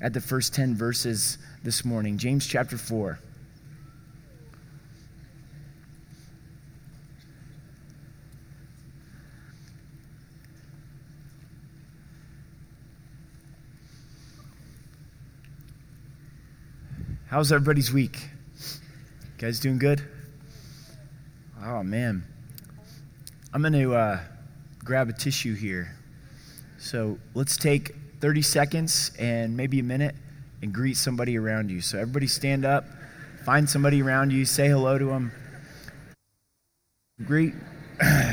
at the first 10 verses this morning. James chapter 4. How's everybody's week? You guys doing good? Oh, man. I'm going to uh, grab a tissue here. So let's take 30 seconds and maybe a minute and greet somebody around you. So everybody stand up, find somebody around you, say hello to them. Greet.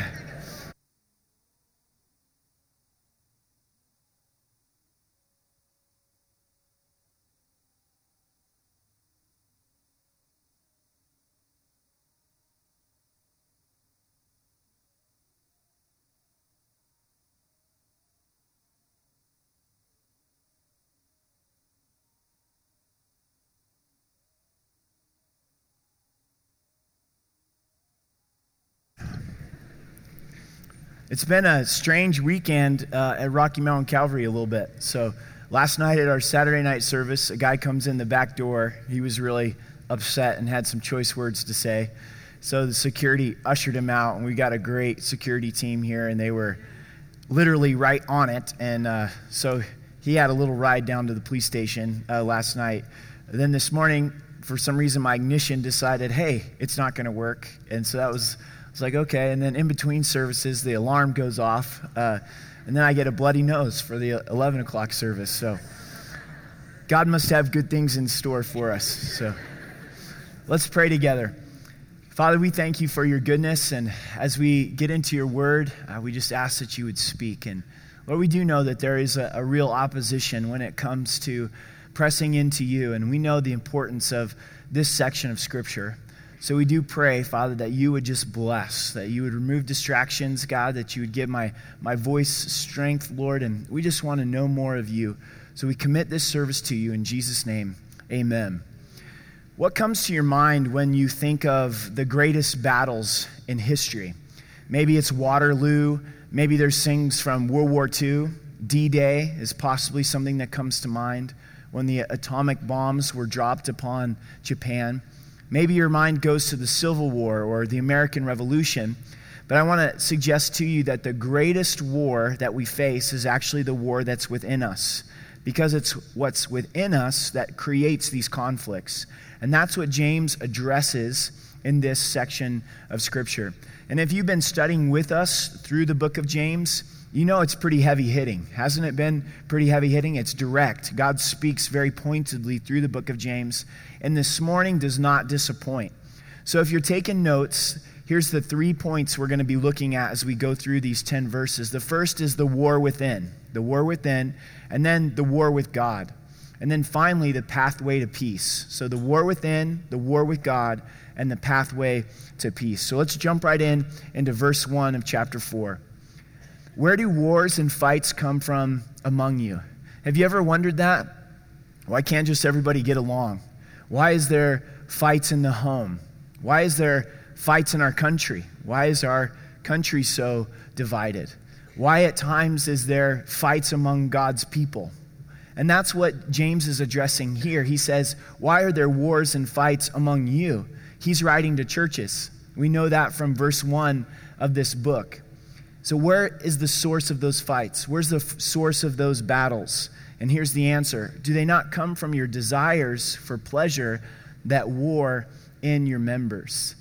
It's been a strange weekend uh, at Rocky Mountain Calvary a little bit. So, last night at our Saturday night service, a guy comes in the back door. He was really upset and had some choice words to say. So, the security ushered him out, and we got a great security team here, and they were literally right on it. And uh, so, he had a little ride down to the police station uh, last night. then this morning, for some reason, my ignition decided, hey, it's not going to work. And so that was it's like, okay. And then in between services, the alarm goes off. Uh, and then I get a bloody nose for the 11 o'clock service. So God must have good things in store for us. So let's pray together. Father, we thank you for your goodness. And as we get into your word, uh, we just ask that you would speak. And Lord, we do know that there is a, a real opposition when it comes to pressing into you. And we know the importance of this section of Scripture. So we do pray, Father, that you would just bless, that you would remove distractions, God, that you would give my, my voice strength, Lord. And we just want to know more of you. So we commit this service to you in Jesus' name. Amen. What comes to your mind when you think of the greatest battles in history? Maybe it's Waterloo. Maybe there's things from World War II. D Day is possibly something that comes to mind when the atomic bombs were dropped upon Japan. Maybe your mind goes to the Civil War or the American Revolution. But I want to suggest to you that the greatest war that we face is actually the war that's within us. Because it's what's within us that creates these conflicts. And that's what James addresses in this section of Scripture. And if you've been studying with us through the book of James, you know it's pretty heavy hitting. Hasn't it been pretty heavy hitting? It's direct. God speaks very pointedly through the book of James, and this morning does not disappoint. So if you're taking notes, here's the three points we're going to be looking at as we go through these 10 verses. The first is the war within, the war within, and then the war with God. And then finally, the pathway to peace. So the war within, the war with God, and the pathway to peace. So let's jump right in into verse 1 of chapter 4. Where do wars and fights come from among you? Have you ever wondered that? Why can't just everybody get along? Why is there fights in the home? Why is there fights in our country? Why is our country so divided? Why at times is there fights among God's people? And that's what James is addressing here. He says, Why are there wars and fights among you? He's writing to churches. We know that from verse 1 of this book. So, where is the source of those fights? Where's the f- source of those battles? And here's the answer Do they not come from your desires for pleasure that war in your members?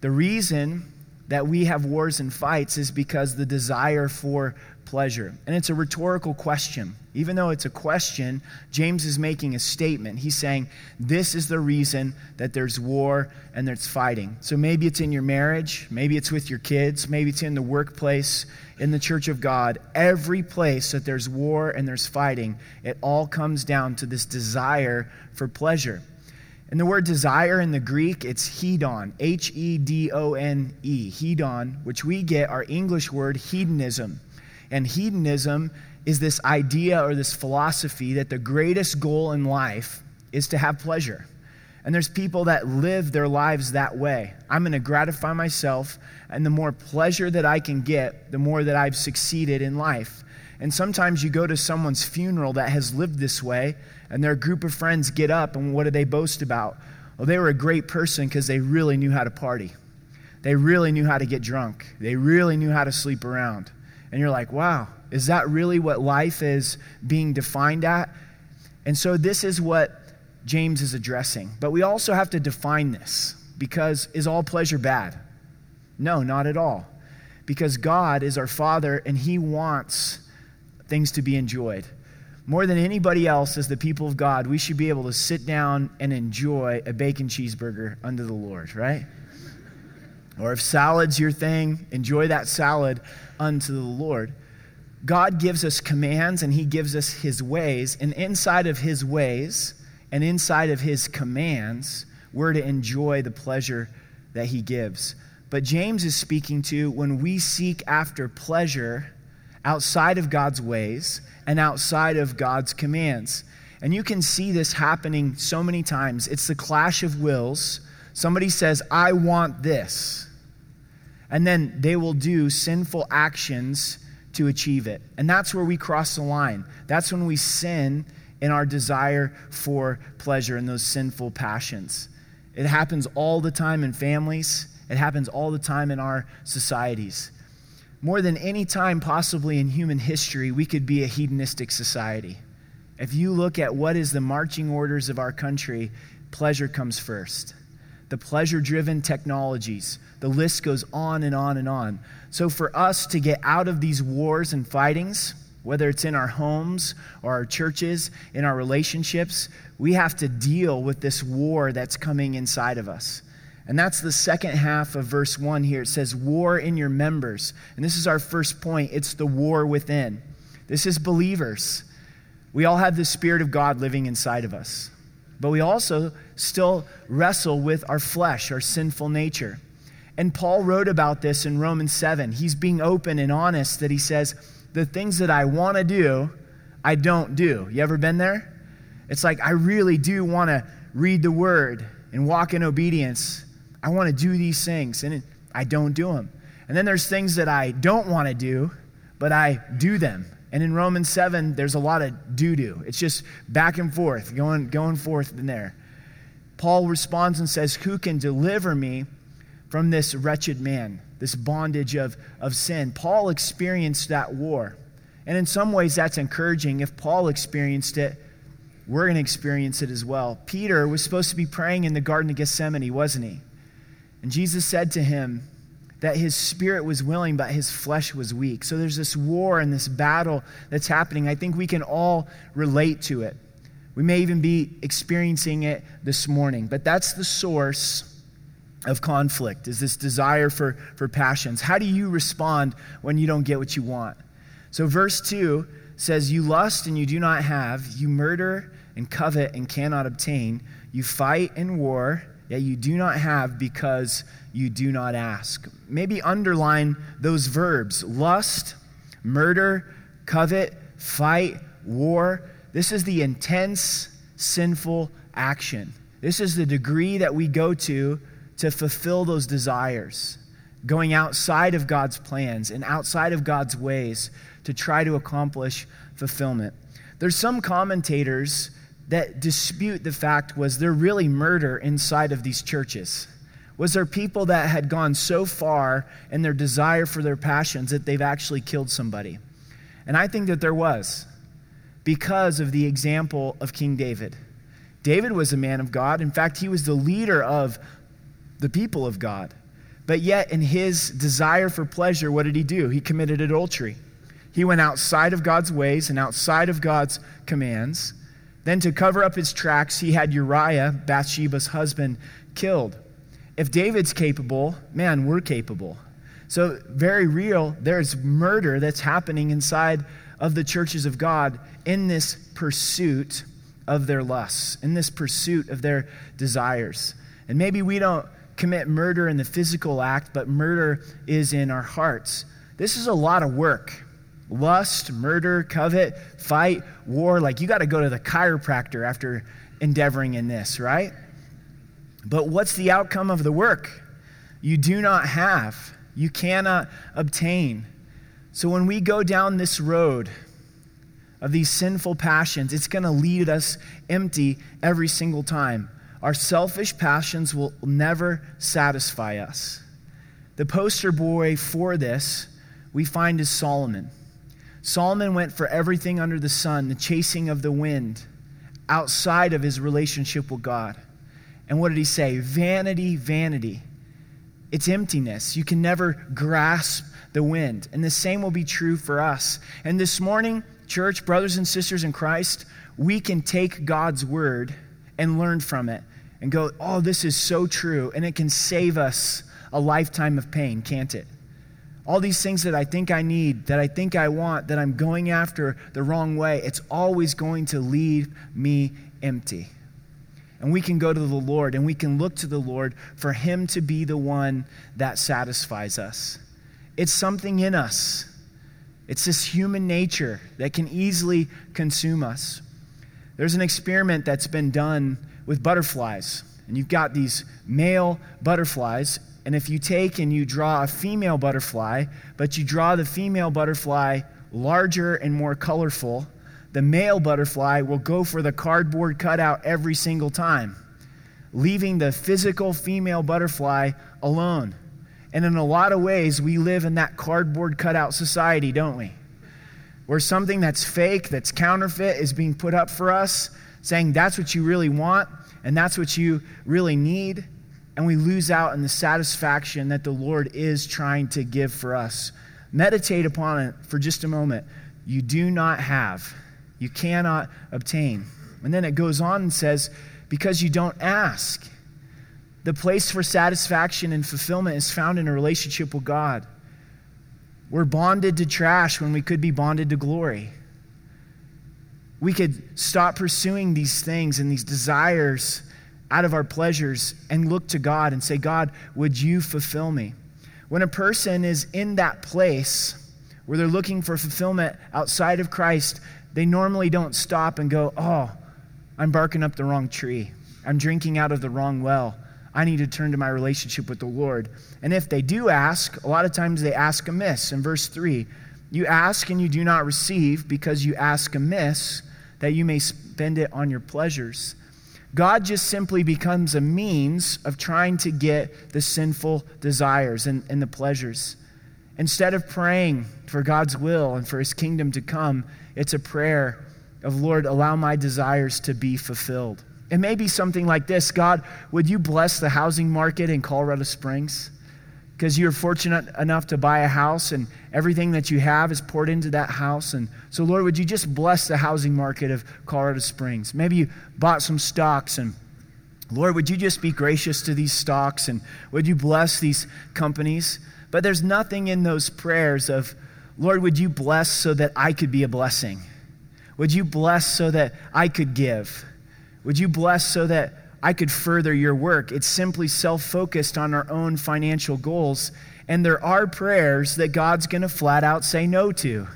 The reason that we have wars and fights is because the desire for pleasure. And it's a rhetorical question. Even though it's a question, James is making a statement. He's saying, This is the reason that there's war and there's fighting. So maybe it's in your marriage, maybe it's with your kids, maybe it's in the workplace, in the church of God. Every place that there's war and there's fighting, it all comes down to this desire for pleasure. And the word desire in the Greek, it's hedon, H E D O N E, hedon, which we get our English word hedonism. And hedonism is this idea or this philosophy that the greatest goal in life is to have pleasure. And there's people that live their lives that way. I'm going to gratify myself, and the more pleasure that I can get, the more that I've succeeded in life. And sometimes you go to someone's funeral that has lived this way, and their group of friends get up, and what do they boast about? Well, they were a great person because they really knew how to party. They really knew how to get drunk. They really knew how to sleep around. And you're like, wow, is that really what life is being defined at? And so this is what James is addressing. But we also have to define this because is all pleasure bad? No, not at all. Because God is our Father and He wants things to be enjoyed. More than anybody else, as the people of God, we should be able to sit down and enjoy a bacon cheeseburger under the Lord, right? Or if salad's your thing, enjoy that salad unto the Lord. God gives us commands and He gives us His ways, and inside of His ways and inside of His commands, we're to enjoy the pleasure that He gives. But James is speaking to when we seek after pleasure outside of God's ways and outside of God's commands. And you can see this happening so many times. It's the clash of wills. Somebody says, I want this. And then they will do sinful actions to achieve it. And that's where we cross the line. That's when we sin in our desire for pleasure and those sinful passions. It happens all the time in families, it happens all the time in our societies. More than any time possibly in human history, we could be a hedonistic society. If you look at what is the marching orders of our country, pleasure comes first. The pleasure driven technologies, the list goes on and on and on. So, for us to get out of these wars and fightings, whether it's in our homes or our churches, in our relationships, we have to deal with this war that's coming inside of us. And that's the second half of verse 1 here. It says, War in your members. And this is our first point it's the war within. This is believers. We all have the Spirit of God living inside of us. But we also still wrestle with our flesh, our sinful nature. And Paul wrote about this in Romans 7. He's being open and honest that he says, The things that I want to do, I don't do. You ever been there? It's like, I really do want to read the word and walk in obedience. I want to do these things, and I don't do them. And then there's things that I don't want to do, but I do them. And in Romans 7, there's a lot of do do. It's just back and forth, going, going forth in there. Paul responds and says, Who can deliver me from this wretched man, this bondage of, of sin? Paul experienced that war. And in some ways, that's encouraging. If Paul experienced it, we're going to experience it as well. Peter was supposed to be praying in the Garden of Gethsemane, wasn't he? And Jesus said to him, that his spirit was willing, but his flesh was weak. So there's this war and this battle that's happening. I think we can all relate to it. We may even be experiencing it this morning, but that's the source of conflict is this desire for, for passions. How do you respond when you don't get what you want? So, verse 2 says, You lust and you do not have, you murder and covet and cannot obtain, you fight and war yet you do not have because you do not ask. Maybe underline those verbs lust, murder, covet, fight, war. This is the intense, sinful action. This is the degree that we go to to fulfill those desires, going outside of God's plans and outside of God's ways to try to accomplish fulfillment. There's some commentators that dispute the fact was there really murder inside of these churches? Was there people that had gone so far in their desire for their passions that they've actually killed somebody? And I think that there was because of the example of King David. David was a man of God. In fact, he was the leader of the people of God. But yet, in his desire for pleasure, what did he do? He committed adultery. He went outside of God's ways and outside of God's commands then, to cover up his tracks, he had Uriah, Bathsheba's husband, killed. If David's capable, man, we're capable. So, very real, there's murder that's happening inside of the churches of God in this pursuit of their lusts, in this pursuit of their desires. And maybe we don't commit murder in the physical act, but murder is in our hearts. This is a lot of work lust, murder, covet, fight, war. Like you got to go to the chiropractor after endeavoring in this, right? But what's the outcome of the work? You do not have, you cannot obtain. So when we go down this road of these sinful passions, it's going to lead us empty every single time. Our selfish passions will never satisfy us. The poster boy for this we find is Solomon. Solomon went for everything under the sun, the chasing of the wind, outside of his relationship with God. And what did he say? Vanity, vanity. It's emptiness. You can never grasp the wind. And the same will be true for us. And this morning, church, brothers and sisters in Christ, we can take God's word and learn from it and go, oh, this is so true. And it can save us a lifetime of pain, can't it? All these things that I think I need, that I think I want, that I'm going after the wrong way, it's always going to leave me empty. And we can go to the Lord and we can look to the Lord for Him to be the one that satisfies us. It's something in us, it's this human nature that can easily consume us. There's an experiment that's been done with butterflies. And you've got these male butterflies, and if you take and you draw a female butterfly, but you draw the female butterfly larger and more colorful, the male butterfly will go for the cardboard cutout every single time, leaving the physical female butterfly alone. And in a lot of ways, we live in that cardboard cutout society, don't we? Where something that's fake, that's counterfeit, is being put up for us, saying that's what you really want and that's what you really need and we lose out in the satisfaction that the Lord is trying to give for us. Meditate upon it for just a moment. You do not have, you cannot obtain. And then it goes on and says, because you don't ask. The place for satisfaction and fulfillment is found in a relationship with God. We're bonded to trash when we could be bonded to glory. We could stop pursuing these things and these desires out of our pleasures and look to God and say, God, would you fulfill me? When a person is in that place where they're looking for fulfillment outside of Christ, they normally don't stop and go, Oh, I'm barking up the wrong tree. I'm drinking out of the wrong well. I need to turn to my relationship with the Lord. And if they do ask, a lot of times they ask amiss. In verse 3, you ask and you do not receive because you ask amiss that you may spend it on your pleasures. God just simply becomes a means of trying to get the sinful desires and, and the pleasures. Instead of praying for God's will and for his kingdom to come, it's a prayer of, Lord, allow my desires to be fulfilled. It may be something like this God, would you bless the housing market in Colorado Springs? Because you're fortunate enough to buy a house and everything that you have is poured into that house. And so, Lord, would you just bless the housing market of Colorado Springs? Maybe you bought some stocks and Lord, would you just be gracious to these stocks and would you bless these companies? But there's nothing in those prayers of, Lord, would you bless so that I could be a blessing? Would you bless so that I could give? Would you bless so that I could further your work. It's simply self focused on our own financial goals. And there are prayers that God's going to flat out say no to.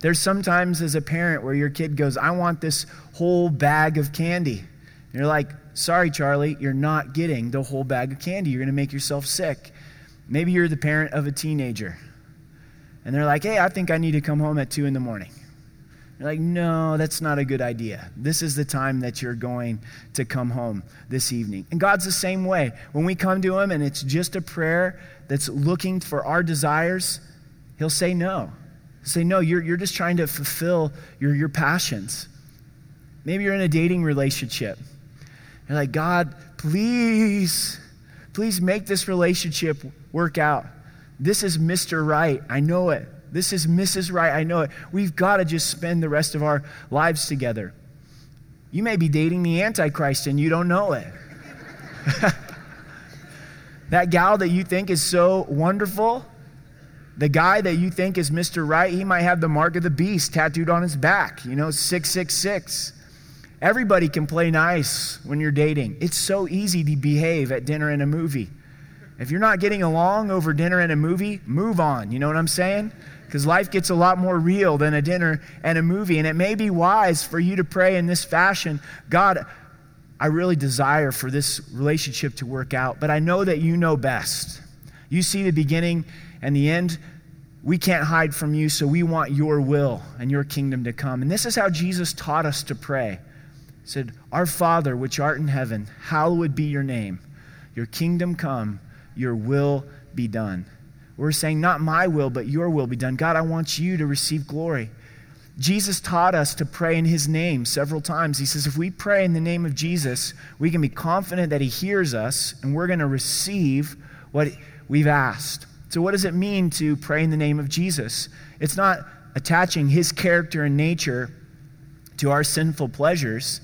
There's sometimes as a parent where your kid goes, I want this whole bag of candy. And you're like, sorry, Charlie, you're not getting the whole bag of candy. You're going to make yourself sick. Maybe you're the parent of a teenager. And they're like, hey, I think I need to come home at 2 in the morning. You're like, no, that's not a good idea. This is the time that you're going to come home this evening. And God's the same way. When we come to Him and it's just a prayer that's looking for our desires, He'll say no. Say, no, you're, you're just trying to fulfill your, your passions. Maybe you're in a dating relationship. You're like, God, please, please make this relationship work out. This is Mr. Right. I know it. This is Mrs. Right. I know it. We've got to just spend the rest of our lives together. You may be dating the Antichrist and you don't know it. that gal that you think is so wonderful, the guy that you think is Mr. Right, he might have the mark of the beast tattooed on his back, you know, 666. Everybody can play nice when you're dating. It's so easy to behave at dinner and a movie. If you're not getting along over dinner and a movie, move on. You know what I'm saying? Because life gets a lot more real than a dinner and a movie. And it may be wise for you to pray in this fashion God, I really desire for this relationship to work out, but I know that you know best. You see the beginning and the end. we can't hide from you, so we want your will and your kingdom to come. And this is how Jesus taught us to pray. He said, Our Father, which art in heaven, hallowed be your name. Your kingdom come, your will be done. We're saying, Not my will, but your will be done. God, I want you to receive glory. Jesus taught us to pray in his name several times. He says, if we pray in the name of Jesus, we can be confident that he hears us and we're going to receive what we've asked. So, what does it mean to pray in the name of Jesus? It's not attaching his character and nature to our sinful pleasures,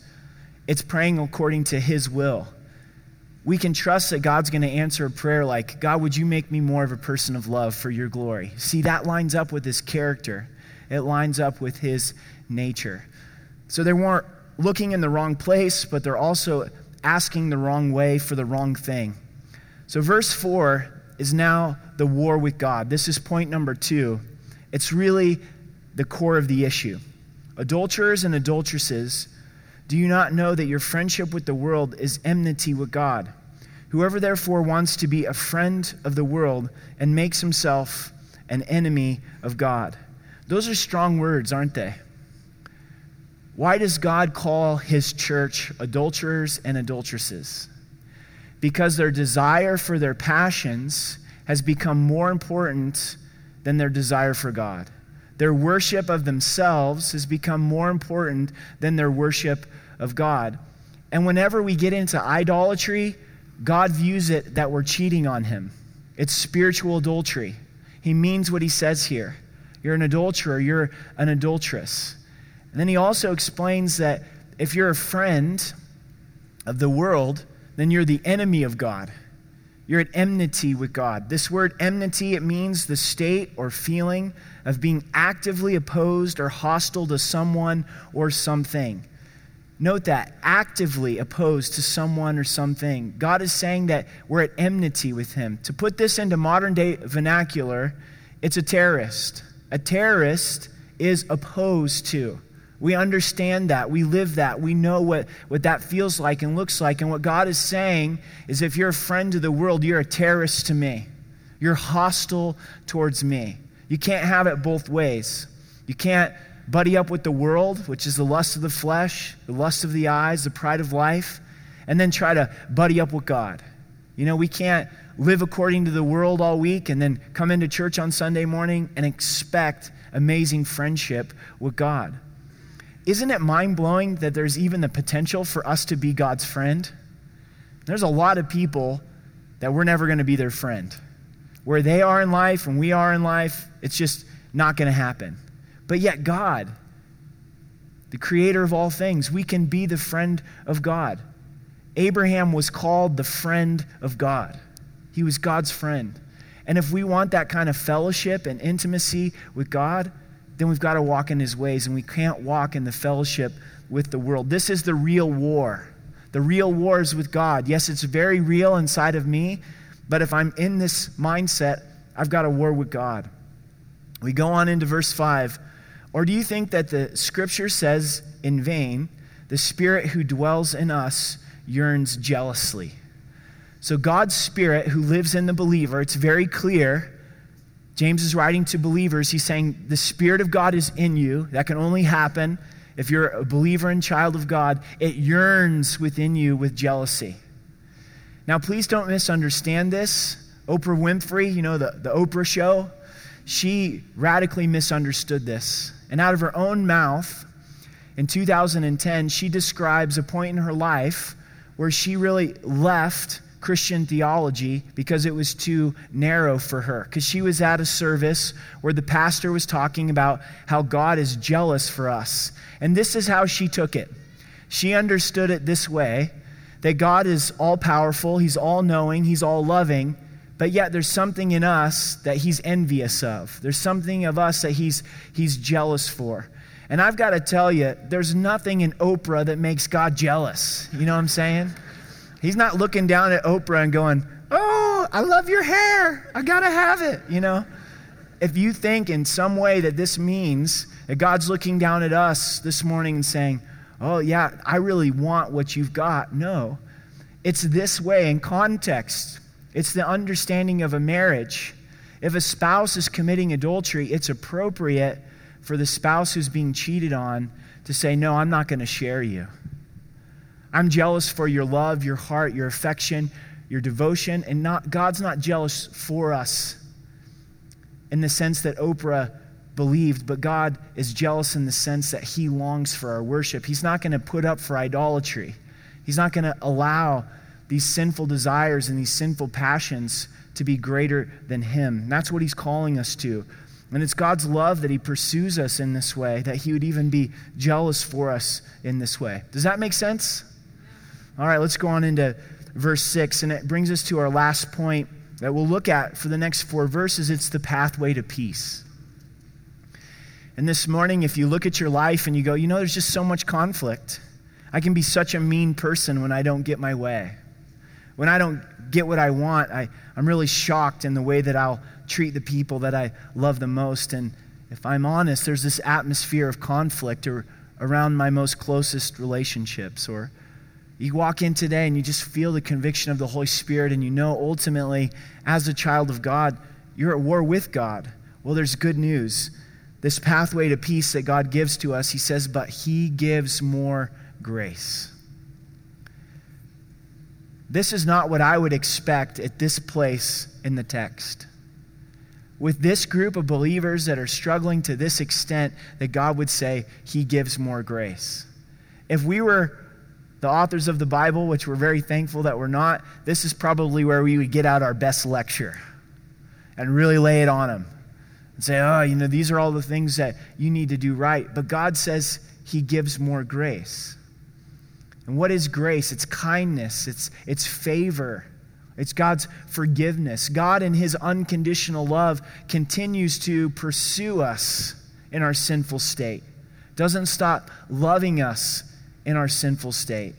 it's praying according to his will. We can trust that God's going to answer a prayer like, God, would you make me more of a person of love for your glory? See, that lines up with his character, it lines up with his nature. So they weren't looking in the wrong place, but they're also asking the wrong way for the wrong thing. So, verse 4 is now the war with God. This is point number two. It's really the core of the issue. Adulterers and adulteresses, do you not know that your friendship with the world is enmity with God? Whoever therefore wants to be a friend of the world and makes himself an enemy of God. Those are strong words, aren't they? Why does God call his church adulterers and adulteresses? because their desire for their passions has become more important than their desire for God. Their worship of themselves has become more important than their worship of God. And whenever we get into idolatry, God views it that we're cheating on Him. It's spiritual adultery. He means what He says here. You're an adulterer, you're an adulteress. And then He also explains that if you're a friend of the world, then you're the enemy of God. You're at enmity with God. This word enmity, it means the state or feeling of being actively opposed or hostile to someone or something. Note that, actively opposed to someone or something. God is saying that we're at enmity with Him. To put this into modern day vernacular, it's a terrorist. A terrorist is opposed to. We understand that. We live that. We know what, what that feels like and looks like. And what God is saying is if you're a friend to the world, you're a terrorist to me. You're hostile towards me. You can't have it both ways. You can't buddy up with the world, which is the lust of the flesh, the lust of the eyes, the pride of life, and then try to buddy up with God. You know, we can't live according to the world all week and then come into church on Sunday morning and expect amazing friendship with God. Isn't it mind blowing that there's even the potential for us to be God's friend? There's a lot of people that we're never going to be their friend. Where they are in life and we are in life, it's just not going to happen. But yet, God, the creator of all things, we can be the friend of God. Abraham was called the friend of God, he was God's friend. And if we want that kind of fellowship and intimacy with God, then we've got to walk in his ways, and we can't walk in the fellowship with the world. This is the real war. The real war is with God. Yes, it's very real inside of me, but if I'm in this mindset, I've got a war with God. We go on into verse 5. Or do you think that the scripture says in vain, the spirit who dwells in us yearns jealously? So, God's spirit who lives in the believer, it's very clear James is writing to believers. He's saying, The Spirit of God is in you. That can only happen if you're a believer and child of God. It yearns within you with jealousy. Now, please don't misunderstand this. Oprah Winfrey, you know, the, the Oprah show, she radically misunderstood this. And out of her own mouth, in 2010, she describes a point in her life where she really left Christian theology because it was too narrow for her. Because she was at a service where the pastor was talking about how God is jealous for us. And this is how she took it. She understood it this way that God is all powerful, He's all knowing, He's all loving, but yet there's something in us that He's envious of. There's something of us that He's, he's jealous for. And I've got to tell you, there's nothing in Oprah that makes God jealous. You know what I'm saying? He's not looking down at Oprah and going, Oh, I love your hair. I got to have it. You know, if you think in some way that this means that God's looking down at us this morning and saying, Oh, yeah, I really want what you've got. No. It's this way in context. It's the understanding of a marriage. If a spouse is committing adultery, it's appropriate for the spouse who's being cheated on to say, No, I'm not going to share you. I'm jealous for your love, your heart, your affection, your devotion, and not, God's not jealous for us in the sense that Oprah believed, but God is jealous in the sense that He longs for our worship. He's not going to put up for idolatry, He's not going to allow these sinful desires and these sinful passions to be greater than Him. And that's what He's calling us to. And it's God's love that He pursues us in this way, that He would even be jealous for us in this way. Does that make sense? All right, let's go on into verse 6. And it brings us to our last point that we'll look at for the next four verses. It's the pathway to peace. And this morning, if you look at your life and you go, you know, there's just so much conflict. I can be such a mean person when I don't get my way. When I don't get what I want, I, I'm really shocked in the way that I'll treat the people that I love the most. And if I'm honest, there's this atmosphere of conflict or, around my most closest relationships. Or you walk in today and you just feel the conviction of the Holy Spirit, and you know ultimately, as a child of God, you're at war with God. Well, there's good news. This pathway to peace that God gives to us, He says, but He gives more grace. This is not what I would expect at this place in the text. With this group of believers that are struggling to this extent, that God would say, He gives more grace. If we were the authors of the Bible, which we're very thankful that we're not, this is probably where we would get out our best lecture and really lay it on them and say, oh, you know, these are all the things that you need to do right. But God says He gives more grace. And what is grace? It's kindness, it's, it's favor, it's God's forgiveness. God, in His unconditional love, continues to pursue us in our sinful state, doesn't stop loving us in our sinful state.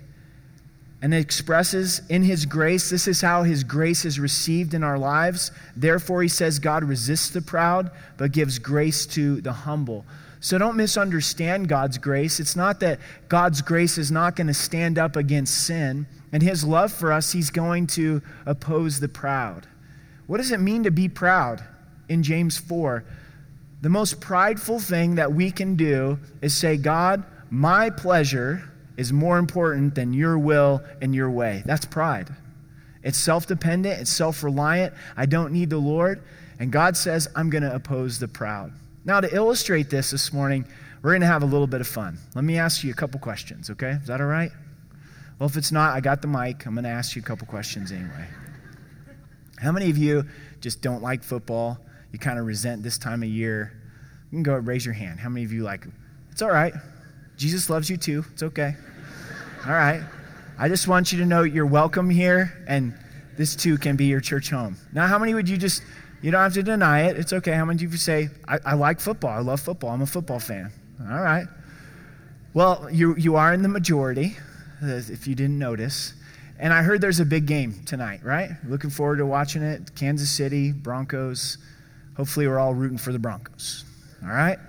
And it expresses in His grace, this is how His grace is received in our lives. Therefore, He says, God resists the proud, but gives grace to the humble. So don't misunderstand God's grace. It's not that God's grace is not going to stand up against sin. And his love for us, he's going to oppose the proud. What does it mean to be proud? In James 4, the most prideful thing that we can do is say, God, my pleasure is more important than your will and your way. That's pride. It's self dependent, it's self reliant. I don't need the Lord. And God says, I'm going to oppose the proud. Now, to illustrate this this morning, we're going to have a little bit of fun. Let me ask you a couple questions, okay? Is that all right? Well, if it's not, I got the mic. I'm going to ask you a couple questions anyway. How many of you just don't like football? You kind of resent this time of year? You can go raise your hand. How many of you like It's all right. Jesus loves you too. It's okay. All right. I just want you to know you're welcome here, and this too can be your church home. Now, how many would you just you don't have to deny it. It's okay. How many of you say, I, I like football? I love football. I'm a football fan. All right. Well, you, you are in the majority, if you didn't notice. And I heard there's a big game tonight, right? Looking forward to watching it. Kansas City, Broncos. Hopefully, we're all rooting for the Broncos. All right?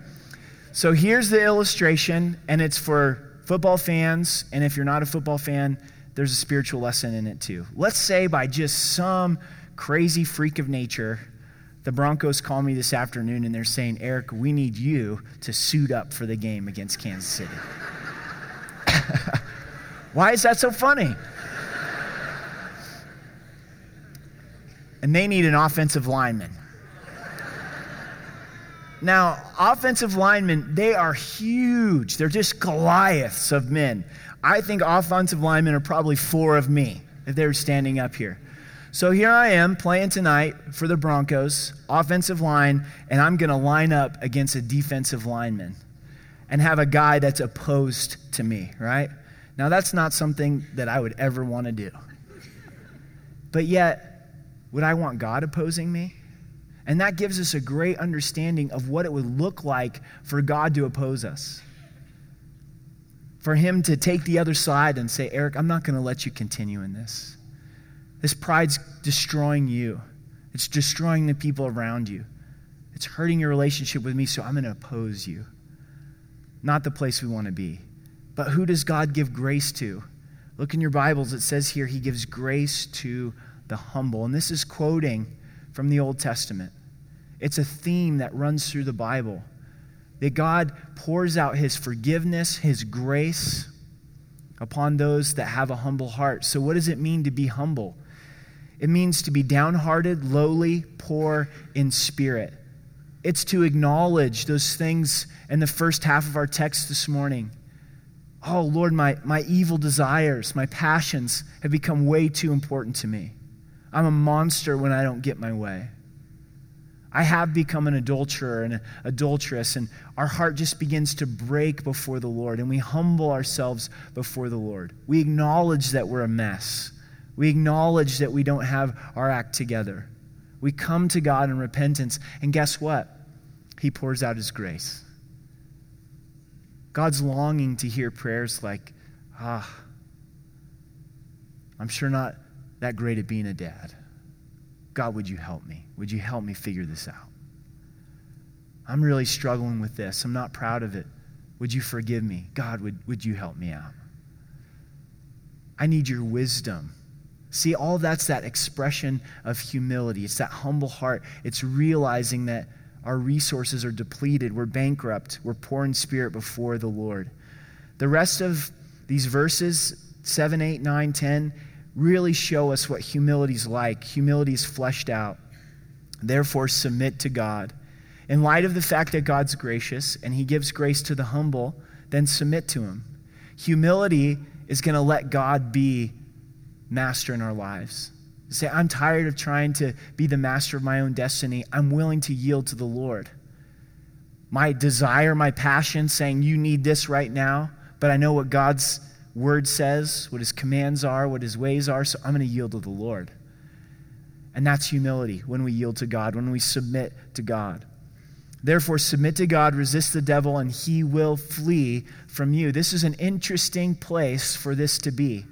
So here's the illustration, and it's for football fans. And if you're not a football fan, there's a spiritual lesson in it too. Let's say by just some crazy freak of nature, the Broncos call me this afternoon and they're saying, Eric, we need you to suit up for the game against Kansas City. Why is that so funny? And they need an offensive lineman. Now, offensive linemen, they are huge. They're just Goliaths of men. I think offensive linemen are probably four of me if they were standing up here. So here I am playing tonight for the Broncos, offensive line, and I'm going to line up against a defensive lineman and have a guy that's opposed to me, right? Now, that's not something that I would ever want to do. But yet, would I want God opposing me? And that gives us a great understanding of what it would look like for God to oppose us. For Him to take the other side and say, Eric, I'm not going to let you continue in this. This pride's destroying you, it's destroying the people around you. It's hurting your relationship with me, so I'm going to oppose you. Not the place we want to be. But who does God give grace to? Look in your Bibles, it says here, He gives grace to the humble. And this is quoting from the Old Testament. It's a theme that runs through the Bible. That God pours out his forgiveness, his grace upon those that have a humble heart. So, what does it mean to be humble? It means to be downhearted, lowly, poor in spirit. It's to acknowledge those things in the first half of our text this morning. Oh, Lord, my, my evil desires, my passions have become way too important to me. I'm a monster when I don't get my way. I have become an adulterer and an adulteress, and our heart just begins to break before the Lord, and we humble ourselves before the Lord. We acknowledge that we're a mess. We acknowledge that we don't have our act together. We come to God in repentance, and guess what? He pours out His grace. God's longing to hear prayers like, ah, I'm sure not that great at being a dad. God, would you help me? Would you help me figure this out? I'm really struggling with this. I'm not proud of it. Would you forgive me? God, would, would you help me out? I need your wisdom. See, all that's that expression of humility. It's that humble heart. It's realizing that our resources are depleted. We're bankrupt. We're poor in spirit before the Lord. The rest of these verses, 7, 8, 9, 10, really show us what humility is like. Humility is fleshed out. Therefore, submit to God. In light of the fact that God's gracious and He gives grace to the humble, then submit to Him. Humility is going to let God be master in our lives. Say, I'm tired of trying to be the master of my own destiny. I'm willing to yield to the Lord. My desire, my passion, saying, You need this right now, but I know what God's word says, what his commands are, what his ways are, so I'm going to yield to the Lord. And that's humility when we yield to God, when we submit to God. Therefore, submit to God, resist the devil, and he will flee from you. This is an interesting place for this to be.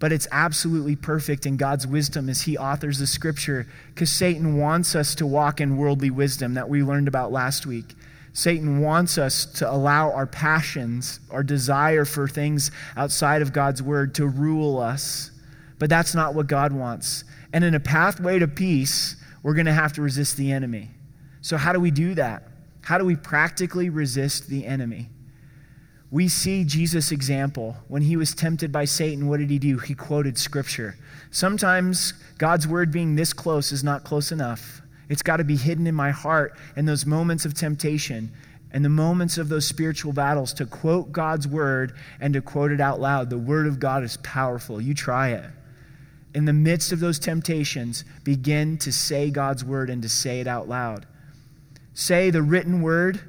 But it's absolutely perfect in God's wisdom as he authors the scripture because Satan wants us to walk in worldly wisdom that we learned about last week. Satan wants us to allow our passions, our desire for things outside of God's word to rule us. But that's not what God wants. And in a pathway to peace, we're going to have to resist the enemy. So, how do we do that? How do we practically resist the enemy? We see Jesus' example. When he was tempted by Satan, what did he do? He quoted scripture. Sometimes God's word being this close is not close enough. It's got to be hidden in my heart in those moments of temptation and the moments of those spiritual battles to quote God's word and to quote it out loud. The word of God is powerful. You try it. In the midst of those temptations, begin to say God's word and to say it out loud. Say the written word,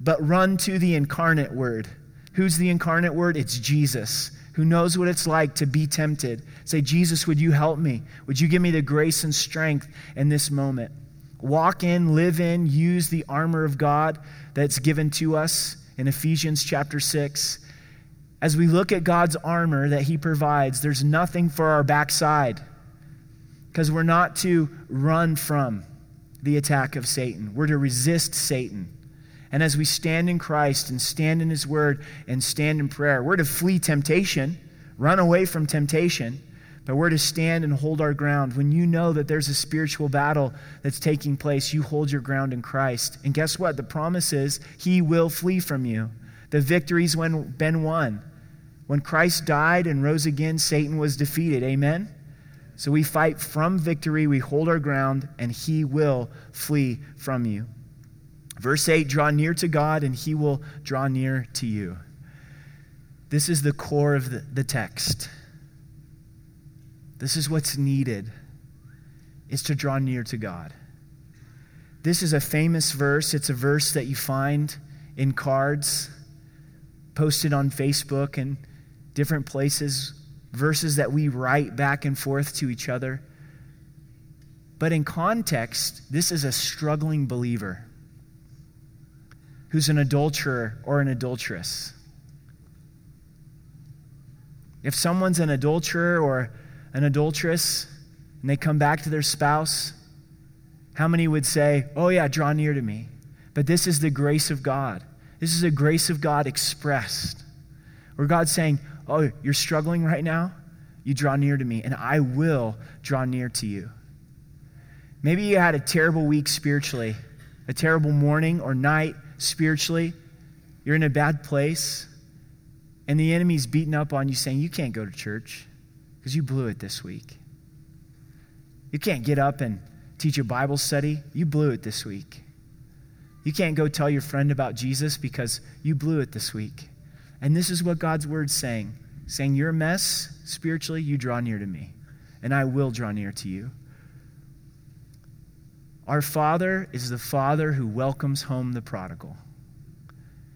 but run to the incarnate word. Who's the incarnate word? It's Jesus who knows what it's like to be tempted. Say, Jesus, would you help me? Would you give me the grace and strength in this moment? Walk in, live in, use the armor of God that's given to us in Ephesians chapter 6. As we look at God's armor that He provides, there's nothing for our backside because we're not to run from the attack of Satan, we're to resist Satan. And as we stand in Christ and stand in His Word and stand in prayer, we're to flee temptation, run away from temptation but we're to stand and hold our ground. When you know that there's a spiritual battle that's taking place, you hold your ground in Christ. And guess what? The promise is He will flee from you. The victory's when been won. When Christ died and rose again, Satan was defeated. Amen? So we fight from victory, we hold our ground, and He will flee from you. Verse 8 Draw near to God, and He will draw near to you. This is the core of the, the text. This is what's needed is to draw near to God. This is a famous verse. It's a verse that you find in cards posted on Facebook and different places, verses that we write back and forth to each other. But in context, this is a struggling believer who's an adulterer or an adulteress. If someone's an adulterer or an adulteress and they come back to their spouse, how many would say, Oh, yeah, draw near to me? But this is the grace of God. This is the grace of God expressed. Where God's saying, Oh, you're struggling right now? You draw near to me, and I will draw near to you. Maybe you had a terrible week spiritually, a terrible morning or night spiritually. You're in a bad place, and the enemy's beating up on you saying, You can't go to church because you blew it this week. You can't get up and teach a Bible study. You blew it this week. You can't go tell your friend about Jesus because you blew it this week. And this is what God's word's saying saying, You're a mess spiritually, you draw near to me, and I will draw near to you. Our Father is the Father who welcomes home the prodigal.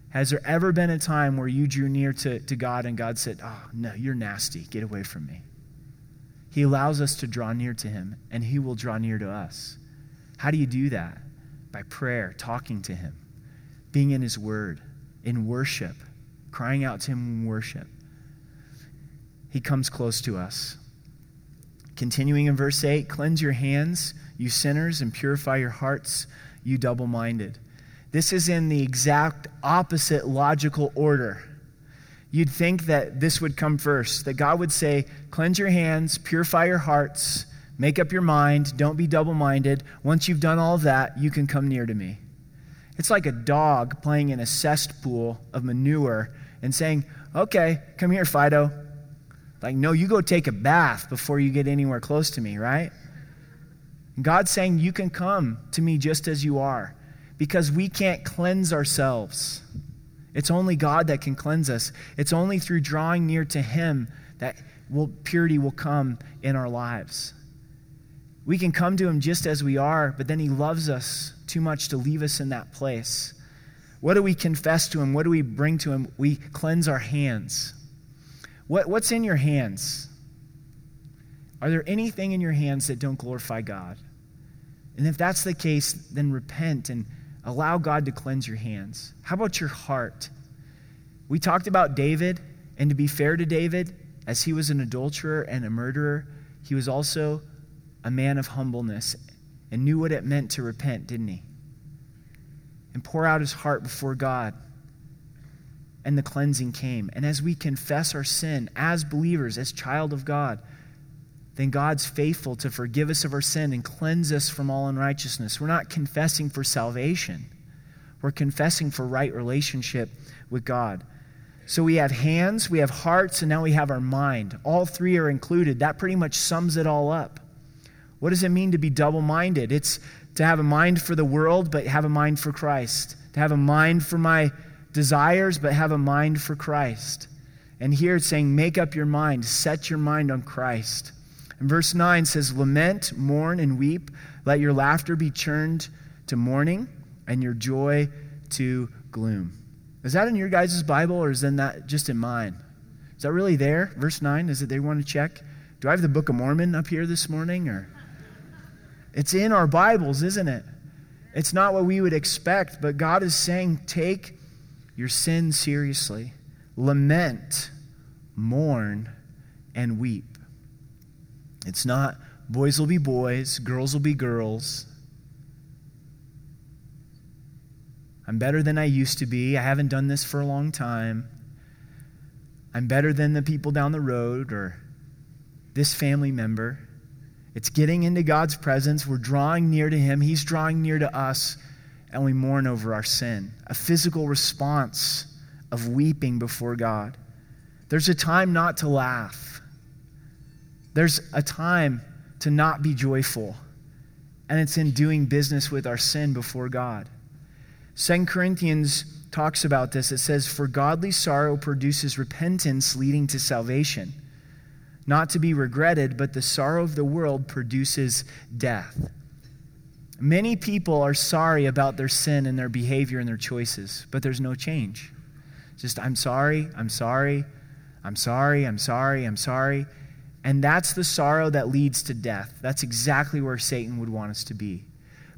Has there ever been a time where you drew near to, to God and God said, Oh, no, you're nasty. Get away from me? He allows us to draw near to Him, and He will draw near to us. How do you do that? By prayer, talking to Him, being in His Word, in worship, crying out to Him in worship. He comes close to us. Continuing in verse 8 Cleanse your hands, you sinners, and purify your hearts, you double minded. This is in the exact opposite logical order. You'd think that this would come first, that God would say, Cleanse your hands, purify your hearts, make up your mind, don't be double minded. Once you've done all that, you can come near to me. It's like a dog playing in a cesspool of manure and saying, Okay, come here, Fido. Like, no, you go take a bath before you get anywhere close to me, right? God's saying, You can come to me just as you are because we can't cleanse ourselves. It's only God that can cleanse us. It's only through drawing near to Him that will, purity will come in our lives. We can come to Him just as we are, but then He loves us too much to leave us in that place. What do we confess to Him? What do we bring to Him? We cleanse our hands. What, what's in your hands? Are there anything in your hands that don't glorify God? And if that's the case, then repent and Allow God to cleanse your hands. How about your heart? We talked about David, and to be fair to David, as he was an adulterer and a murderer, he was also a man of humbleness and knew what it meant to repent, didn't he? And pour out his heart before God. And the cleansing came. And as we confess our sin as believers, as child of God, then God's faithful to forgive us of our sin and cleanse us from all unrighteousness. We're not confessing for salvation, we're confessing for right relationship with God. So we have hands, we have hearts, and now we have our mind. All three are included. That pretty much sums it all up. What does it mean to be double minded? It's to have a mind for the world, but have a mind for Christ. To have a mind for my desires, but have a mind for Christ. And here it's saying, make up your mind, set your mind on Christ. And verse 9 says, Lament, mourn, and weep. Let your laughter be turned to mourning and your joy to gloom. Is that in your guys' Bible or is that just in mine? Is that really there? Verse 9, is it they want to check? Do I have the Book of Mormon up here this morning? Or It's in our Bibles, isn't it? It's not what we would expect, but God is saying, take your sin seriously. Lament, mourn, and weep. It's not boys will be boys, girls will be girls. I'm better than I used to be. I haven't done this for a long time. I'm better than the people down the road or this family member. It's getting into God's presence. We're drawing near to Him. He's drawing near to us, and we mourn over our sin. A physical response of weeping before God. There's a time not to laugh. There's a time to not be joyful, and it's in doing business with our sin before God. Second Corinthians talks about this. It says, For godly sorrow produces repentance leading to salvation, not to be regretted, but the sorrow of the world produces death. Many people are sorry about their sin and their behavior and their choices, but there's no change. Just, I'm sorry, I'm sorry, I'm sorry, I'm sorry, I'm sorry. And that's the sorrow that leads to death. That's exactly where Satan would want us to be.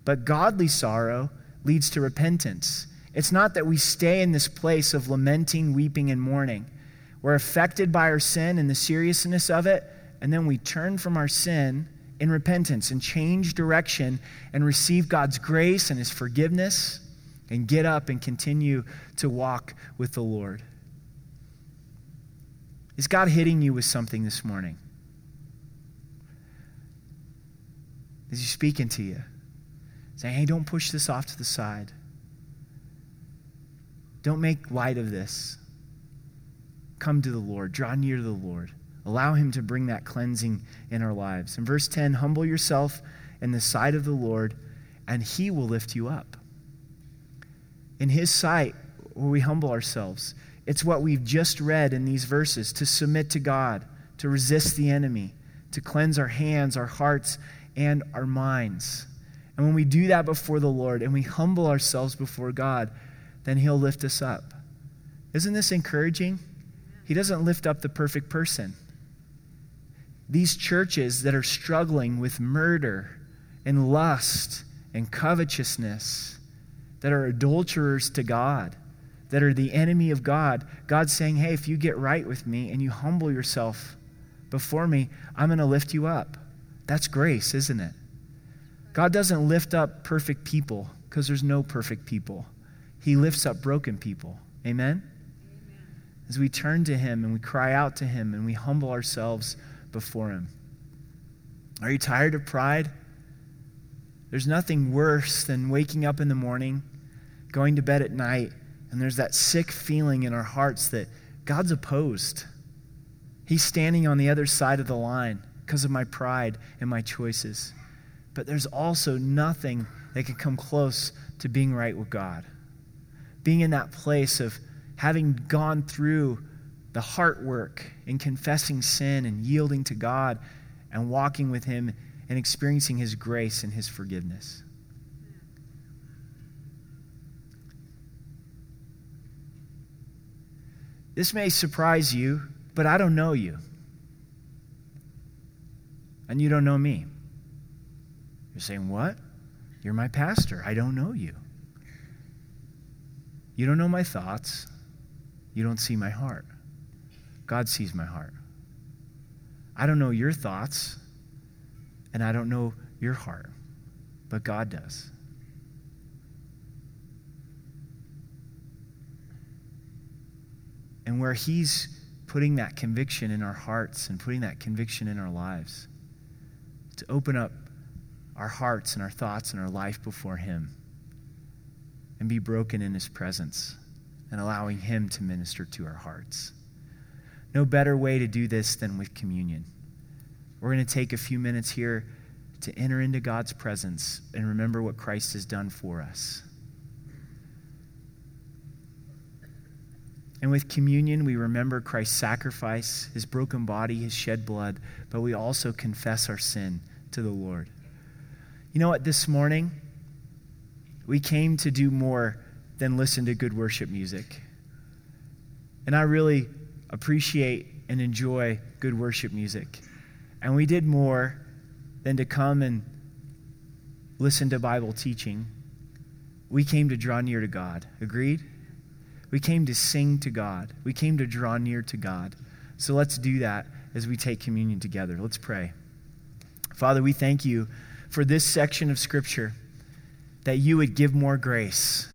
But godly sorrow leads to repentance. It's not that we stay in this place of lamenting, weeping, and mourning. We're affected by our sin and the seriousness of it, and then we turn from our sin in repentance and change direction and receive God's grace and His forgiveness and get up and continue to walk with the Lord. Is God hitting you with something this morning? Is he speaking to you? Saying, hey, don't push this off to the side. Don't make light of this. Come to the Lord. Draw near to the Lord. Allow him to bring that cleansing in our lives. In verse 10, humble yourself in the sight of the Lord, and he will lift you up. In his sight, where we humble ourselves, it's what we've just read in these verses to submit to God, to resist the enemy, to cleanse our hands, our hearts, and our minds. And when we do that before the Lord and we humble ourselves before God, then He'll lift us up. Isn't this encouraging? He doesn't lift up the perfect person. These churches that are struggling with murder and lust and covetousness, that are adulterers to God, that are the enemy of God, God's saying, hey, if you get right with me and you humble yourself before me, I'm going to lift you up. That's grace, isn't it? God doesn't lift up perfect people because there's no perfect people. He lifts up broken people. Amen? Amen? As we turn to Him and we cry out to Him and we humble ourselves before Him. Are you tired of pride? There's nothing worse than waking up in the morning, going to bed at night, and there's that sick feeling in our hearts that God's opposed. He's standing on the other side of the line because of my pride and my choices. But there's also nothing that can come close to being right with God. Being in that place of having gone through the heart work in confessing sin and yielding to God and walking with Him and experiencing His grace and His forgiveness. This may surprise you, but I don't know you. And you don't know me. You're saying, What? You're my pastor. I don't know you. You don't know my thoughts. You don't see my heart. God sees my heart. I don't know your thoughts, and I don't know your heart, but God does. and where He's putting that conviction in our hearts and putting that conviction in our lives. To open up our hearts and our thoughts and our life before Him and be broken in His presence and allowing Him to minister to our hearts. No better way to do this than with communion. We're going to take a few minutes here to enter into God's presence and remember what Christ has done for us. And with communion, we remember Christ's sacrifice, his broken body, his shed blood, but we also confess our sin to the Lord. You know what? This morning, we came to do more than listen to good worship music. And I really appreciate and enjoy good worship music. And we did more than to come and listen to Bible teaching. We came to draw near to God. Agreed? We came to sing to God. We came to draw near to God. So let's do that as we take communion together. Let's pray. Father, we thank you for this section of Scripture that you would give more grace.